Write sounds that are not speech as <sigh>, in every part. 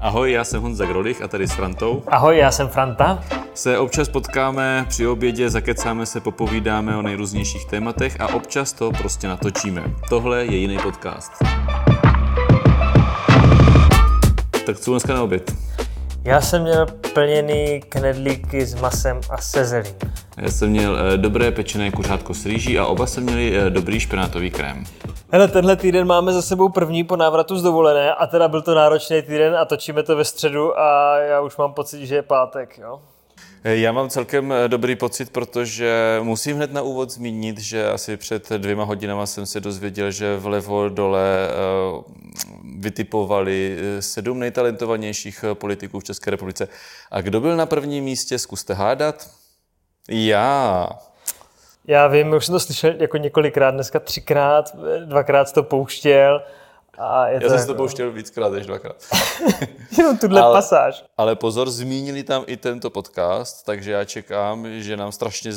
Ahoj, já jsem Honza Grolich a tady s Frantou. Ahoj, já jsem Franta. Se občas potkáme při obědě, zakecáme se, popovídáme o nejrůznějších tématech a občas to prostě natočíme. Tohle je jiný podcast. Tak co dneska na oběd? Já jsem měl plněný knedlíky s masem a se zelím. Já jsem měl eh, dobré pečené kuřátko s rýží a oba jsme měli eh, dobrý špenátový krém. Hele, tenhle týden máme za sebou první po návratu z dovolené a teda byl to náročný týden a točíme to ve středu a já už mám pocit, že je pátek, jo. Eh, Já mám celkem dobrý pocit, protože musím hned na úvod zmínit, že asi před dvěma hodinama jsem se dozvěděl, že vlevo dole vytipovali sedm nejtalentovanějších politiků v České republice. A kdo byl na prvním místě, zkuste hádat? Já. Já vím, už jsem to slyšel jako několikrát, dneska třikrát, dvakrát to pouštěl a je Já to jsem si to jako- pouštěl víckrát než dvakrát. <laughs> Jenom tuhle Ale- pasáž. Ale pozor, zmínili tam i tento podcast, takže já čekám, že nám strašně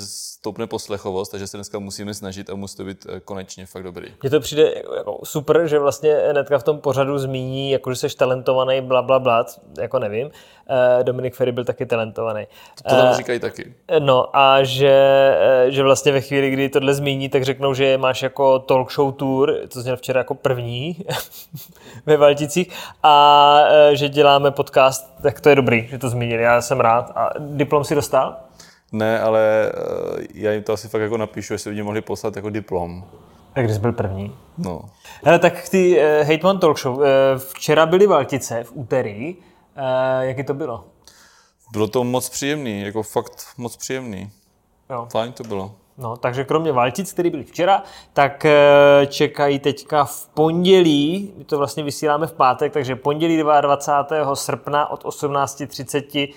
stoupne poslechovost, takže se dneska musíme snažit a musí to být eh, konečně fakt dobrý. Mně to přijde jako super, že vlastně hnedka v tom pořadu zmíní, jako že jsi talentovaný, bla, bla, bla, jako nevím. Eh, Dominik Ferry byl taky talentovaný. To tam říkají taky. No a že, eh, že vlastně ve chvíli, kdy tohle zmíní, tak řeknou, že máš jako talk show tour, to zněl včera jako první <laughs> ve Valticích, a eh, že děláme podcast, tak to je dobrý, že to zmínili, já jsem rád. A diplom si dostal? Ne, ale eh, já jim to asi fakt jako napíšu, jestli by mě mohli poslat jako diplom. Tak když jsi byl první. No. Hele, tak ty uh, Hejtman Talk Show, uh, včera byly Valtice v úterý, uh, jaký to bylo? Bylo to moc příjemný, jako fakt moc příjemný. Jo. Fajn to bylo. No, takže kromě Valtic, který byly včera, tak eh, čekají teďka v pondělí, my to vlastně vysíláme v pátek, takže pondělí 22. srpna od 18.30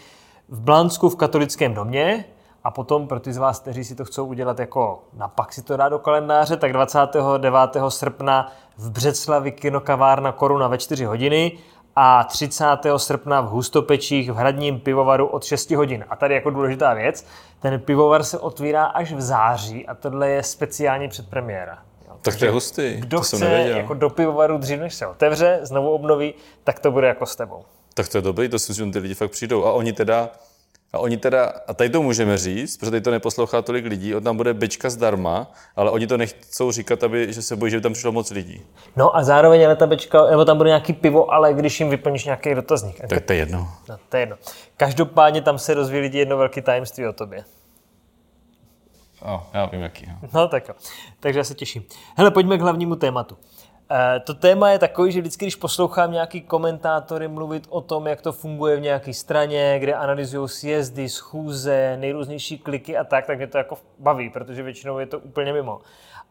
v Blansku v katolickém domě a potom pro ty z vás, kteří si to chcou udělat jako na pak si to dá do kalendáře, tak 29. srpna v Břeclavi kinokavárna Koruna ve 4 hodiny a 30. srpna v Hustopečích v Hradním pivovaru od 6 hodin. A tady jako důležitá věc, ten pivovar se otvírá až v září a tohle je speciální předpremiéra. Tak to je hustý, Kdo to jsem chce nevěděl. jako do pivovaru dřív, než se otevře, znovu obnoví, tak to bude jako s tebou. Tak to je dobrý, to si že ty lidi fakt přijdou. A oni teda, a oni teda, a tady to můžeme říct, protože tady to neposlouchá tolik lidí, on tam bude bečka zdarma, ale oni to nechcou říkat, aby, že se bojí, že by tam přišlo moc lidí. No a zároveň ale ta bečka, nebo tam bude nějaký pivo, ale když jim vyplníš nějaký dotazník. Tak to je jedno. No, to je jedno. Každopádně tam se rozvíjí lidi jedno velké tajemství o tobě. Oh, já vím, jaký. No. No tak jo. Takže já se těším. Hele, pojďme k hlavnímu tématu. E, to téma je takový, že vždycky, když poslouchám nějaký komentátory mluvit o tom, jak to funguje v nějaké straně, kde analyzují sjezdy, schůze, nejrůznější kliky a tak, tak mě to jako baví, protože většinou je to úplně mimo.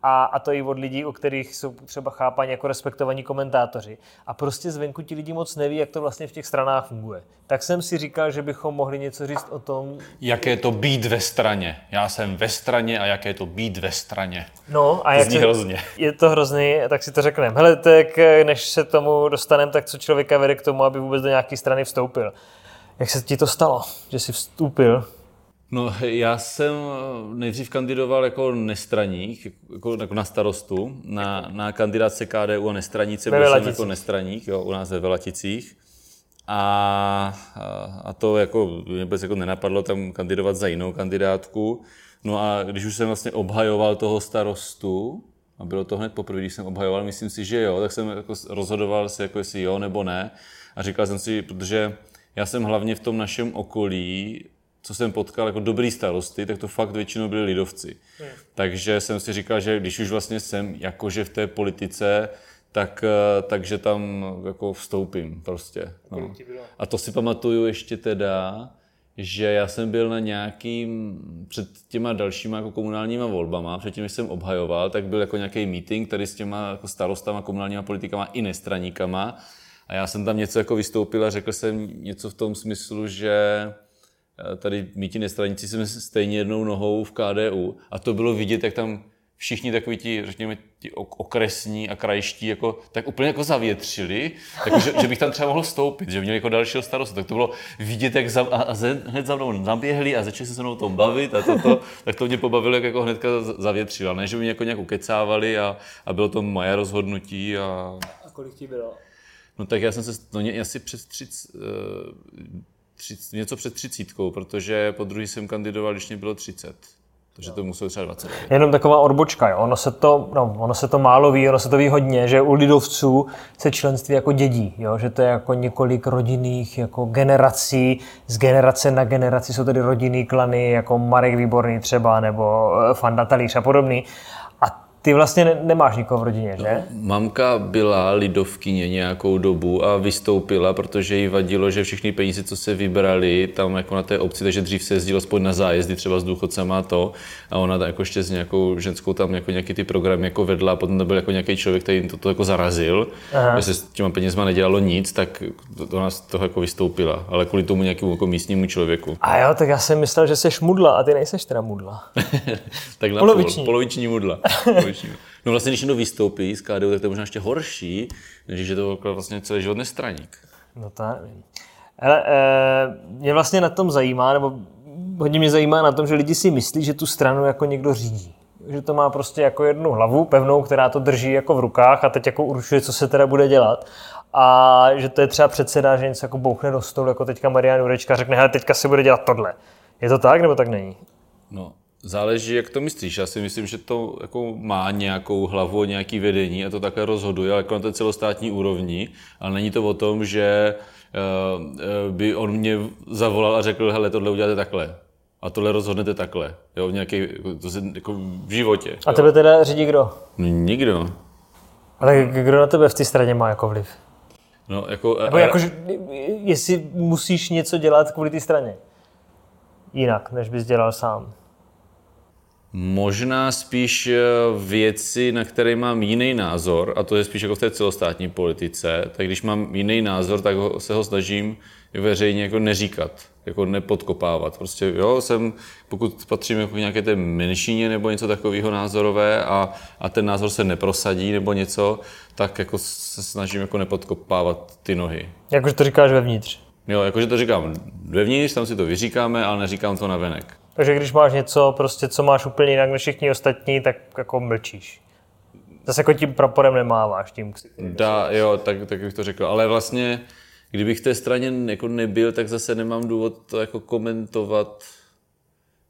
A, a to i od lidí, o kterých jsou třeba chápaní jako respektovaní komentátoři. A prostě zvenku ti lidi moc neví, jak to vlastně v těch stranách funguje. Tak jsem si říkal, že bychom mohli něco říct o tom, Jaké je to být ve straně? Já jsem ve straně a jaké je to být ve straně? No a jak Zní se- hrozně. Je to hrozný, tak si to řekneme. Hele, tak eh, než se tomu dostaneme, tak co člověka vede k tomu, aby vůbec do nějaké strany vstoupil? Jak se ti to stalo, že jsi vstoupil? No, já jsem nejdřív kandidoval jako nestraník, jako, jako na starostu, na, na kandidátce KDU a nestraníci, Ve byl jsem jako nestraník, jo, u nás ve Velaticích. A, a to jako mě vůbec jako nenapadlo tam kandidovat za jinou kandidátku. No a když už jsem vlastně obhajoval toho starostu, a bylo to hned poprvé, když jsem obhajoval, myslím si, že jo, tak jsem jako rozhodoval se, jako jestli jo nebo ne. A říkal jsem si, protože já jsem hlavně v tom našem okolí, co jsem potkal jako dobrý starosty, tak to fakt většinou byli lidovci. Takže jsem si říkal, že když už vlastně jsem jakože v té politice, tak, eh, takže tam jako vstoupím prostě. No. A to si pamatuju ještě teda, že já jsem byl na nějakým, před těma dalšíma jako komunálníma volbama, předtím, než jsem obhajoval, tak byl jako nějaký meeting tady s těma jako starostama, komunálníma politikama i nestraníkama. A já jsem tam něco jako vystoupil a řekl jsem něco v tom smyslu, že eh, tady my ti nestraníci jsme stejně jednou nohou v KDU a to bylo vidět, jak tam všichni takoví ti, řekněme, ti ok- okresní a krajští, jako, tak úplně jako zavětřili, jako, že, že, bych tam třeba mohl stoupit, že měli jako dalšího starostu, tak to bylo vidět, jak za, a, a ze, hned za mnou naběhli a začali se se mnou o tom bavit a toto, tak to mě pobavilo, jak jako hnedka z- zavětřilo, ne, že by mě jako nějak ukecávali a, a bylo to moje rozhodnutí a A kolik ti bylo? No tak já jsem se, no ně- asi přes 30, uh, 30, něco před třicítkou, protože po druhý jsem kandidoval, když mě bylo 30. Takže to muselo třeba 20. Jenom taková odbočka, jo. Ono se, to, no, ono se to málo ví, ono se to ví hodně, že u lidovců se členství jako dědí, jo? že to je jako několik rodinných jako generací, z generace na generaci jsou tedy rodinný klany, jako Marek Výborný třeba, nebo eh, Fanda Talíř a podobný. Ty vlastně ne- nemáš nikoho v rodině, že? Mamka byla lidovkyně nějakou dobu a vystoupila, protože jí vadilo, že všechny peníze, co se vybrali tam jako na té obci, takže dřív se jezdilo aspoň na zájezdy třeba s důchodcema a to. A ona tam jako ještě s nějakou ženskou tam jako nějaký ty programy jako vedla a potom to byl jako nějaký člověk, který jim to, to jako zarazil, Aha. že se s těma penězma nedělalo nic, tak to- ona z toho jako vystoupila, ale kvůli tomu nějakému jako místnímu člověku. A jo, tak já jsem myslel, že jsi mudla a ty nejseš teda mudla. <laughs> tak na Poloviční. Pol, poloviční mudla. Poloviční. <laughs> No vlastně, když někdo vystoupí z KDU, tak to je možná ještě horší, než že to vlastně celý život nestraník. No to nevím. Ale e, mě vlastně na tom zajímá, nebo hodně mě zajímá na tom, že lidi si myslí, že tu stranu jako někdo řídí. Že to má prostě jako jednu hlavu pevnou, která to drží jako v rukách a teď jako určuje, co se teda bude dělat. A že to je třeba předseda, že něco jako bouchne do stolu, jako teďka Marian Jurečka řekne, hele, teďka se bude dělat tohle. Je to tak, nebo tak není? No, záleží, jak to myslíš. Já si myslím, že to jako má nějakou hlavu, nějaký vedení a to takhle rozhoduje, ale jako na té celostátní úrovni. Ale není to o tom, že eh, eh, by on mě zavolal a řekl, hele, tohle uděláte takhle. A tohle rozhodnete takhle. Jo, v nějaký, to se, jako v životě. A tebe teda řídí kdo? No, nikdo. Ale kdo na tebe v té straně má jako vliv? No, jako, Nebo jako, že, jestli musíš něco dělat kvůli té straně. Jinak, než bys dělal sám. Možná spíš eh, věci, na které mám jiný názor, a to je spíš jako v té celostátní politice, tak když mám jiný názor, tak ho, se ho snažím veřejně jako neříkat, jako nepodkopávat. Prostě jo, jsem, pokud patřím jako nějaké té menšině nebo něco takového názorové a, a ten názor se neprosadí nebo něco, tak jako se snažím jako nepodkopávat ty nohy. Jakože to říkáš vevnitř. Jo, jakože to říkám vevnitř, tam si to vyříkáme, ale neříkám to na venek. Takže když máš něco, prostě, co máš úplně jinak než všichni ostatní, tak jako mlčíš. Zase jako tím praporem nemáváš tím. Dá, jo, tak, tak bych to řekl. Ale vlastně, kdybych v té straně jako nebyl, tak zase nemám důvod to jako komentovat.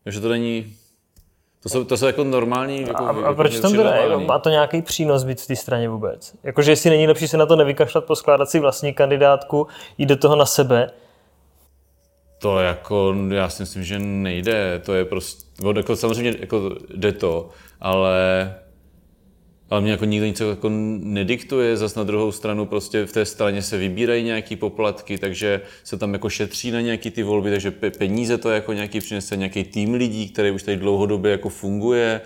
Že to není... To jsou, to jsou jako normální... Jako, A, a jako proč tam to ne? přirovnání. Má to nějaký přínos být v té straně vůbec? Jakože jestli není lepší se na to nevykašlat, poskládat si vlastní kandidátku, jít do toho na sebe, To jako, já si myslím, že nejde. To je prostě, no, jako samozřejmě jako jde to, ale ale mě jako nikdo nic jako nediktuje, zas na druhou stranu prostě v té straně se vybírají nějaký poplatky, takže se tam jako šetří na nějaký ty volby, takže pe- peníze to jako nějaký přinese nějaký tým lidí, který už tady dlouhodobě jako funguje,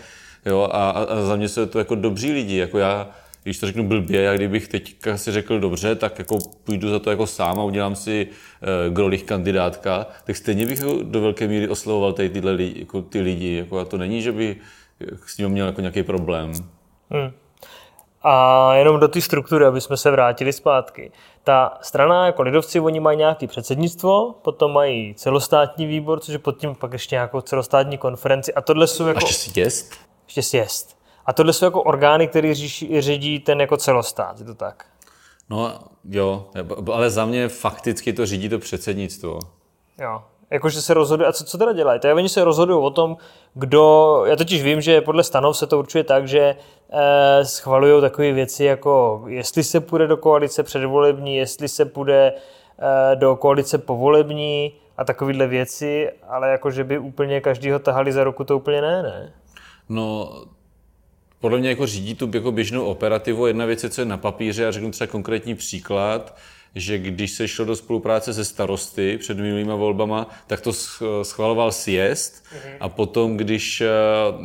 jo, a, a, za mě jsou to jako dobří lidi, jako já, když to řeknu blbě, já kdybych teďka si řekl dobře, tak jako půjdu za to jako sám a udělám si uh, grolich kandidátka, tak stejně bych do velké míry oslovoval tady tyhle lidi, jako ty lidi, jako a to není, že by s ním měl jako nějaký problém. A jenom do té struktury, aby jsme se vrátili zpátky. Ta strana jako lidovci, oni mají nějaké předsednictvo, potom mají celostátní výbor, což je pod tím pak ještě nějakou celostátní konferenci. A tohle jsou jako... Ještě si jest? Ještě sjezd. A tohle jsou jako orgány, které řídí ten jako celostát, je to tak? No jo, ale za mě fakticky to řídí to předsednictvo. Jo. Jakože se rozhoduje, a co, co teda dělají? Tak oni se rozhodují o tom, kdo, já totiž vím, že podle stanov se to určuje tak, že eh, schvalují takové věci jako, jestli se půjde do koalice předvolební, jestli se půjde eh, do koalice povolební a takovéhle věci, ale jako, že by úplně každýho tahali za ruku, to úplně ne, ne? No, podle mě jako řídí tu jako běžnou operativu. Jedna věc je, co je na papíře, a řeknu třeba konkrétní příklad, že když se šlo do spolupráce se starosty před minulýma volbama, tak to sch- schvaloval sjezd a potom, když, eh,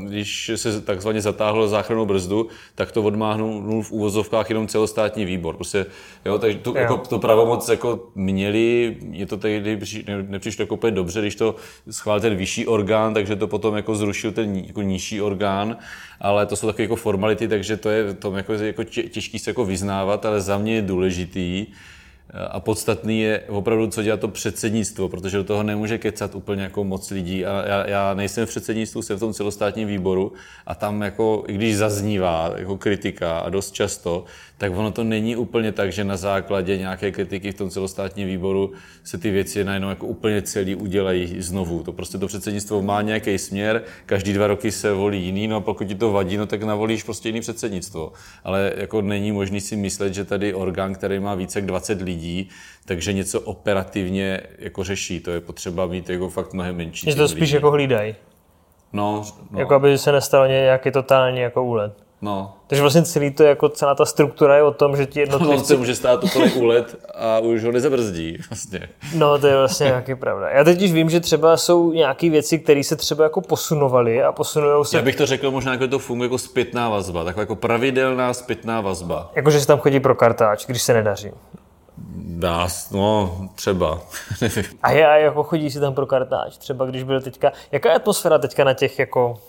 když se takzvaně zatáhlo záchrannou brzdu, tak to odmáhnul v úvozovkách jenom celostátní výbor. Prostě, jo, takže tu, jako, to pravomoc jako měli, je to tehdy při- ne- nepřišlo jako úplně dobře, když to schválil ten vyšší orgán, takže to potom jako zrušil ten jako nižší orgán, ale to jsou takové jako formality, takže to je to jako, jako tě- těžký se jako vyznávat, ale za mě je důležitý, A podstatný je opravdu, co dělá to předsednictvo, protože do toho nemůže kecat úplně jako moc lidí. A já, já nejsem v předsednictvu, jsem v tom celostátním výboru a tam jako, i když zaznívá jako kritika a dost často, tak ono to není úplně tak, že na základě nějaké kritiky v tom celostátním výboru se ty věci najednou jako úplně celý udělají znovu. To prostě to předsednictvo má nějaký směr, každý dva roky se volí jiný, no a pokud ti to vadí, no tak navolíš prostě jiný předsednictvo. Ale jako není možný si myslet, že tady orgán, který má více jak 20 lidí, takže něco operativně jako řeší. To je potřeba mít jako fakt mnohem menší. Že to spíš lidí. jako hlídají. No, no, Jako aby se nestalo nějaký totální jako úlet. no. Takže vlastně celý to, jako celá ta struktura je o tom, že ti On se jednotlivci... může stát úplně úlet a už ho nezabrzdí vlastně. No, to je vlastně nějaký pravda. Já teď už vím, že třeba jsou nějaké věci, které se třeba jako posunovaly a posunují se... Já bych to řekl možná, jako to funguje jako zpětná vazba, taková jako pravidelná zpětná vazba. Jako, že se tam chodí pro kartáč, když se nedaří. Dá, no, třeba. <laughs> A a jako chodí si tam pro kartáč, třeba když byl teďka... Jaká je atmosféra teďka na těch jako...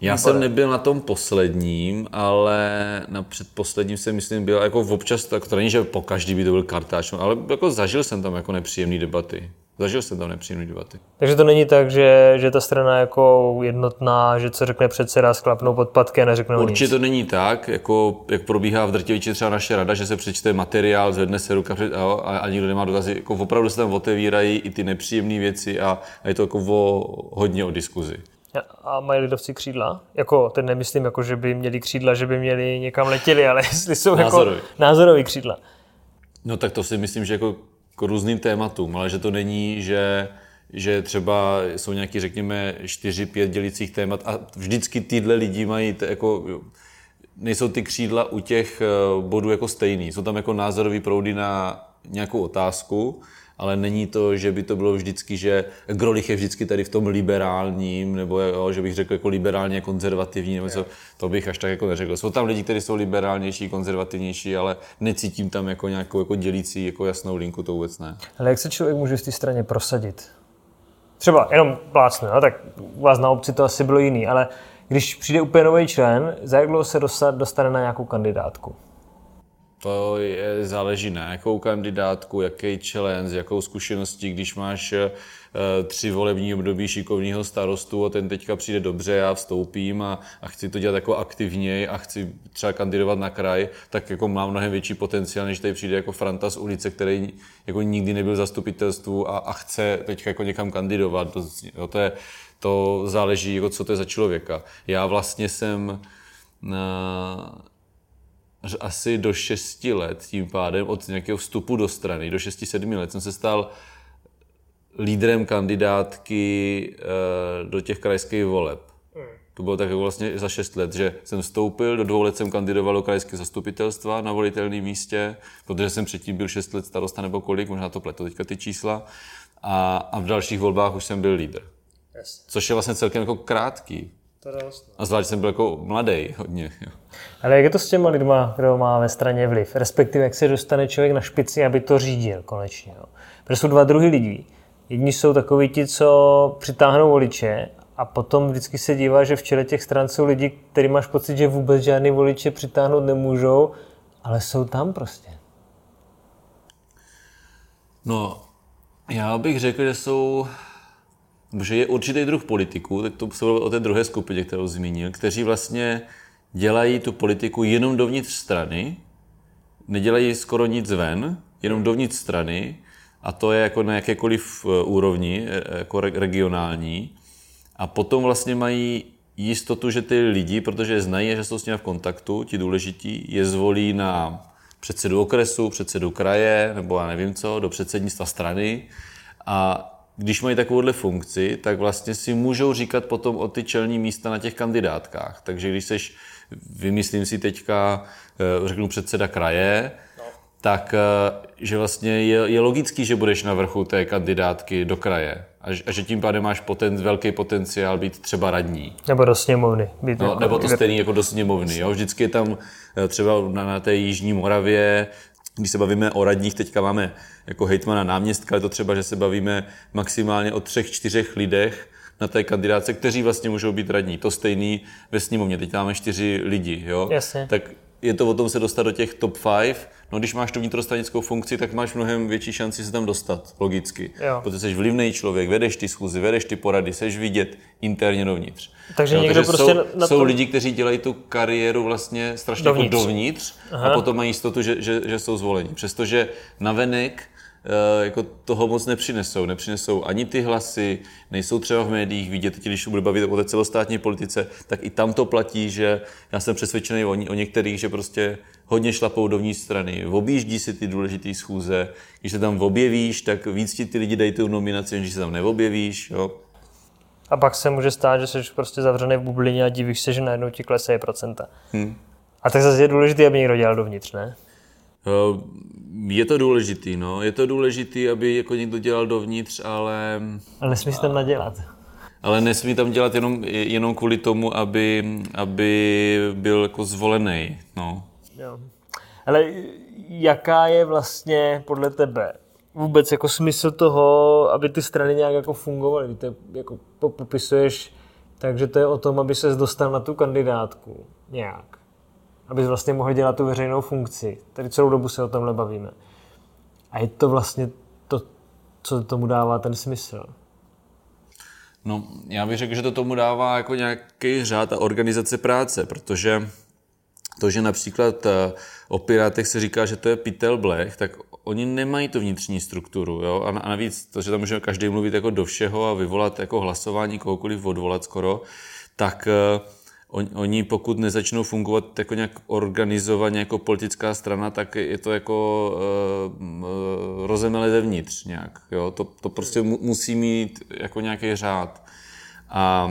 Já jsem nebyl na tom posledním, ale na předposledním jsem myslím byl jako občas, tak to není, že po každý by to byl kartáč, no, ale jako zažil jsem tam jako nepříjemné debaty. Zažil jsem tam nepříjemné debaty. Takže to není tak, že, že ta strana je jako jednotná, že co řekne předseda, sklapnou podpatky a neřeknou Určitě nic. to není tak, jako, jak probíhá v drtě většině třeba naše rada, že se přečte materiál, zvedne se ruka před, a, a, a nikdo nemá dotazy. Jako opravdu se tam otevírají i ty nepříjemné věci a, a je to jako o, hodně o diskuzi. A mají lidovci křídla? Jako, teď nemyslím, jako, že by měli křídla, že by měli někam letěli, ale <laughs> jestli jsou Názorový. jako názorový křídla. No tak to si myslím, že jako k různým tématům, ale že to není, že, že třeba jsou nějaký, řekněme, čtyři, pět dělicích témat a vždycky tyhle lidi mají t- jako, nejsou ty křídla u těch eh, bodů jako stejný. Jsou tam jako názorový proudy na nějakou otázku, ale není to, že by to bylo vždycky, že Grolich je vždycky tady v tom liberálním, nebo jo, že bych řekl jako liberálně konzervativní, nebo co, to bych až tak jako neřekl. Jsou tam lidi, kteří jsou liberálnější, konzervativnější, ale necítím tam jako nějakou jako dělící jako jasnou linku, to vůbec ne. Ale jak se člověk může v té straně prosadit? Třeba jenom plácnu, no, tak u vás na obci to asi bylo jiný, ale když přijde úplně nový člen, za jak dlouho se dostat, dostane na nějakou kandidátku? To je, záleží na jakou kandidátku, jaký s jakou zkušeností, když máš eh, tři volební období šikovného starostu a ten teďka přijde dobře, já vstoupím a, a chci to dělat jako aktivněji a chci třeba kandidovat na kraj, tak jako mám mnohem větší potenciál, než tady přijde jako Franta z ulice, který jako nikdy nebyl v zastupitelstvu a, a chce teďka jako někam kandidovat. To, to, je, to záleží, jako co to je za člověka. Já vlastně jsem na, až asi do 6 let tím pádem od nějakého vstupu do strany, do 6-7 let jsem se stal lídrem kandidátky eh, do těch krajských voleb. To bylo tak vlastně za 6 let, že jsem vstoupil, do dvou let jsem kandidoval do krajské zastupitelstva na volitelném místě, protože jsem předtím byl 6 let starosta nebo kolik, možná to pletu teďka ty čísla, a, a v dalších volbách už jsem byl lídr. Což je vlastně celkem jako krátký. To dost. A zvlášť jsem byl jako mladý hodně. Jo. Ale jak je to s těma lidma, kdo má ve straně vliv? Respektive, jak se dostane člověk na špici, aby to řídil konečně. Jo? Protože jsou dva druhy lidí. Jedni jsou takoví ti, co přitáhnou voliče a potom vždycky se dívá, že v čele těch stran jsou lidi, který máš pocit, že vůbec žádný voliče přitáhnout nemůžou, ale jsou tam prostě. No, já bych řekl, že jsou, že je určitý druh politiků, tak to jsou o té druhé skupině, kterou zmínil, kteří vlastně dělají tu politiku jenom dovnitř strany, nedělají skoro nic ven, jenom dovnitř strany, a to je jako na jakékoliv eh, úrovni, eh, jako re- regionální. A potom vlastně mají jistotu, že ty lidi, protože je znají že jsou s nimi v kontaktu, ti důležití, je zvolí na předsedu okresu, předsedu kraje, nebo já nevím co, do předsednictva strany. A když mají takovouhle funkci, tak vlastně si můžou říkat potom o ty čelní místa na těch kandidátkách. Takže když seš, vymyslím si teďka, eh, řeknu předseda kraje, tak eh, že vlastně je, je logický, že budeš na vrchu té kandidátky do kraje a, že- a že tím pádem máš poten, velký potenciál být třeba radní. Nebo do sněmovny. Být No, jako- nebo to stejný jako do sněmovny. Jo? Vždycky je tam eh, třeba na, na té Jižní Moravě, když se bavíme o radních, teďka máme jako hejtmana náměstka, ale to třeba, že se bavíme maximálně o třech, čtyřech lidech na té kandidáce, kteří vlastně můžou být radní. To stejný ve sněmovně, teď máme čtyři lidi. Jo? Jasně. Tak je to o tom se dostat do těch top 5. No když máš tu vnitrostranickou funkci, tak máš mnohem větší šanci se tam dostat, logicky. Jo. Protože jsi vlivný člověk, vedeš ty schůzy, vedeš ty porady, jsi vidět interně dovnitř. Takže Jo, někdo prostě jsou, na- jsou lidi, kteří dělají tu kariéru vlastně strašně Dovnitř. dovnitř, jako dovnitř a potom mají jistotu, že, že, že jsou zvoleni. Přestože navenek jako toho moc nepřinesou. Nepřinesou ani ty hlasy, nejsou třeba v médiích vidět, teď když bude bavit o té celostátní politice, tak i tam to platí, že já jsem přesvědčený o, ní- o některých, že prostě hodně šlapou dovnitř strany, objíždí si ty důležité schůze, když se tam objevíš, tak víc ti ty lidi dají tu nominaci, než když se tam neobjevíš. Jo? A pak se může stát, že jsi prostě zavřený v bublině a divíš se, že najednou ti klesají procenta. Hm. A tak zase je důležité, aby někdo dělal dovnitř, ne? Eh, Je to důležitý, no. Je to důležitý, aby jako někdo dělal dovnitř, ale, Ale nesmí si tam nadělat. ale nesmí tam dělat jenom, jenom kvůli tomu, aby, aby byl jako zvolený, no. Jo. Ale jaká je vlastně podle tebe vůbec jako smysl toho, aby ty strany nějak jako fungovaly? Ty jako po- popisuješ takže to je o tom, aby se dostal na tu kandidátku nějak. Aby vlastně mohl dělat tu veřejnou funkci. Tady celou dobu se o tomhle bavíme. A je to vlastně to, co tomu dává ten smysl. No, já bych řekl, že to tomu dává jako nějaký řád a organizace práce, protože to, že například eh, o Pirátech se říká, že to je pytel blech, tak oni nemají tu vnitřní strukturu. Jo? A na- a navíc to, že tam může každý mluvit jako do všeho a vyvolat jako hlasování, kohokoliv odvolat skoro, tak eh, on, oni pokud nezačnou fungovat jako nějak organizovaně jako politická strana, tak je to jako uh, rozemele zevnitř nějak. Jo? To, to prostě mu, musí mít jako nějaký řád. A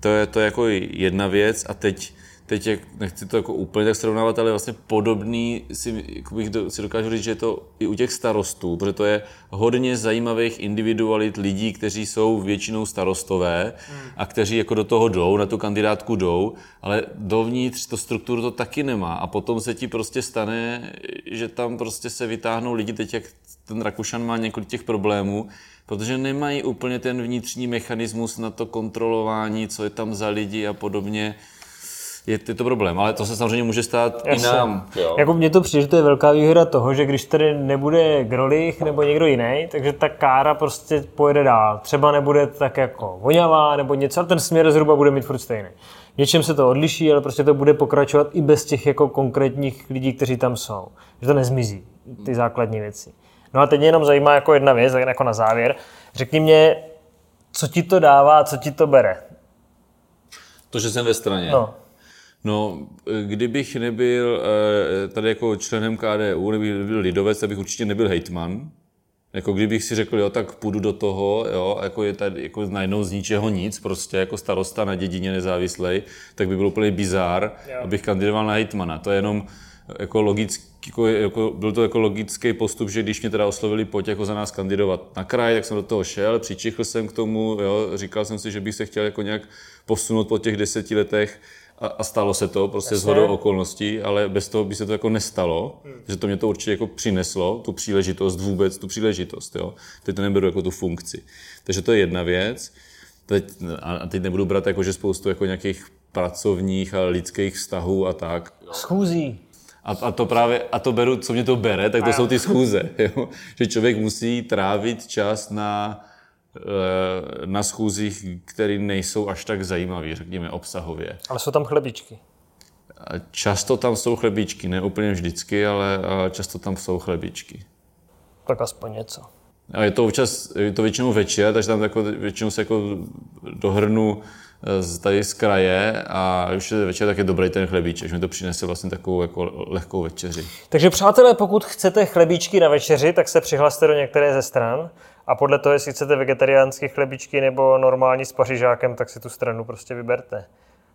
to je, to je jako jedna věc a teď, teď jak, nechci to jako úplně tak srovnávat, ale vlastně podobný si, jako bych do, si dokážu říct, že je to i u těch starostů, protože to je hodně zajímavých individualit lidí, kteří jsou většinou starostové a kteří jako do toho jdou, na tu kandidátku jdou, ale dovnitř to strukturu to taky nemá a potom se ti prostě stane, že tam prostě se vytáhnou lidi, teď jak ten Rakušan má několik těch problémů, protože nemají úplně ten vnitřní mechanismus na to kontrolování, co je tam za lidi a podobně. Je, je to problém, ale to se samozřejmě může stát Jasně. i nám. Jo. Jako mně to přijde, že to je velká výhoda toho, že když tady nebude Grolich nebo někdo jiný, takže ta kára prostě pojede dál. Třeba nebude tak jako vonavá nebo něco, ale ten směr zhruba bude mít furt stejný. V něčem se to odliší, ale prostě to bude pokračovat i bez těch jako konkrétních lidí, kteří tam jsou. Že to nezmizí, ty základní věci. No a teď mě jenom zajímá jako jedna věc, tak jako na závěr. Řekni mě, co ti to dává, co ti to bere. To, že jsem ve straně. No, No, kdybych nebyl eh, tady jako členem KDU, kdybych nebyl lidovec, tak bych určitě nebyl hejtman. Jako kdybych si řekl, jo, tak půjdu do toho, jo, jako je tady jako najednou z ničeho nic, prostě jako starosta na dědině nezávislej, tak by byl úplně bizár, abych kandidoval na hejtmana. To je jenom jako logický, jako, jako, byl to jako logický postup, že když mě teda oslovili, pojď jako za nás kandidovat na kraj, tak jsem do toho šel, přičichl jsem k tomu, jo, říkal jsem si, že bych se chtěl jako nějak posunout po těch deseti letech a, a stalo se to, prostě s hodou okolností, ale bez toho by se to jako nestalo, hmm. že to mě to určitě jako přineslo, tu příležitost, vůbec tu příležitost, jo. Teď to neberu jako tu funkci. Takže to je jedna věc. Teď, a teď nebudu brát jako, že spoustu jako nějakých pracovních a lidských vztahů a tak. schůzí. A, a to právě, a to beru, co mě to bere, tak to jsou ty schůze, <laughs> jo? že člověk musí trávit čas na, na schůzích, které nejsou až tak zajímavé, řekněme, obsahově. Ale jsou tam chlebičky. A často tam jsou chlebičky, ne úplně vždycky, ale často tam jsou chlebičky. Tak aspoň něco. A je to občas, je to většinou večer, takže tam jako, většinou se jako dohrnu eh, z, tady z kraje a když je večer, tak je dobrý ten chlebíček, že mi to přinese vlastně takovou jako lehkou večeři. Takže přátelé, pokud chcete chlebíčky na večeři, tak se přihlaste do některé ze stran. A podle toho, jestli chcete vegetariánské chlebíčky nebo normální s pařižákem, tak si tu stranu prostě vyberte.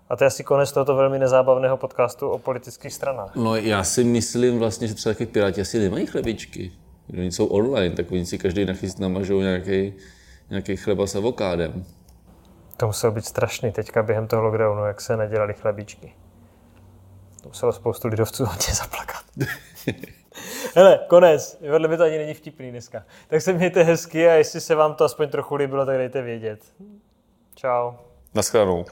A to je asi konec tohoto velmi nezábavného podcastu o politických stranách. No já si myslím vlastně, že třeba taky piráti asi nemají chlebičky. Oni jsou online, tak oni si každý nachyst namažou nějaký, nějaký chleba s avokádem. To muselo být strašný teďka během toho lockdownu, jak se nedělali chlebíčky. To muselo spoustu lidovců hodně zaplakat. <laughs> Hele, konec. Vedle mi to ani není vtipný dneska. Tak se mějte hezky a jestli se vám to aspoň trochu líbilo, tak dejte vědět. Čau. Naschledanou.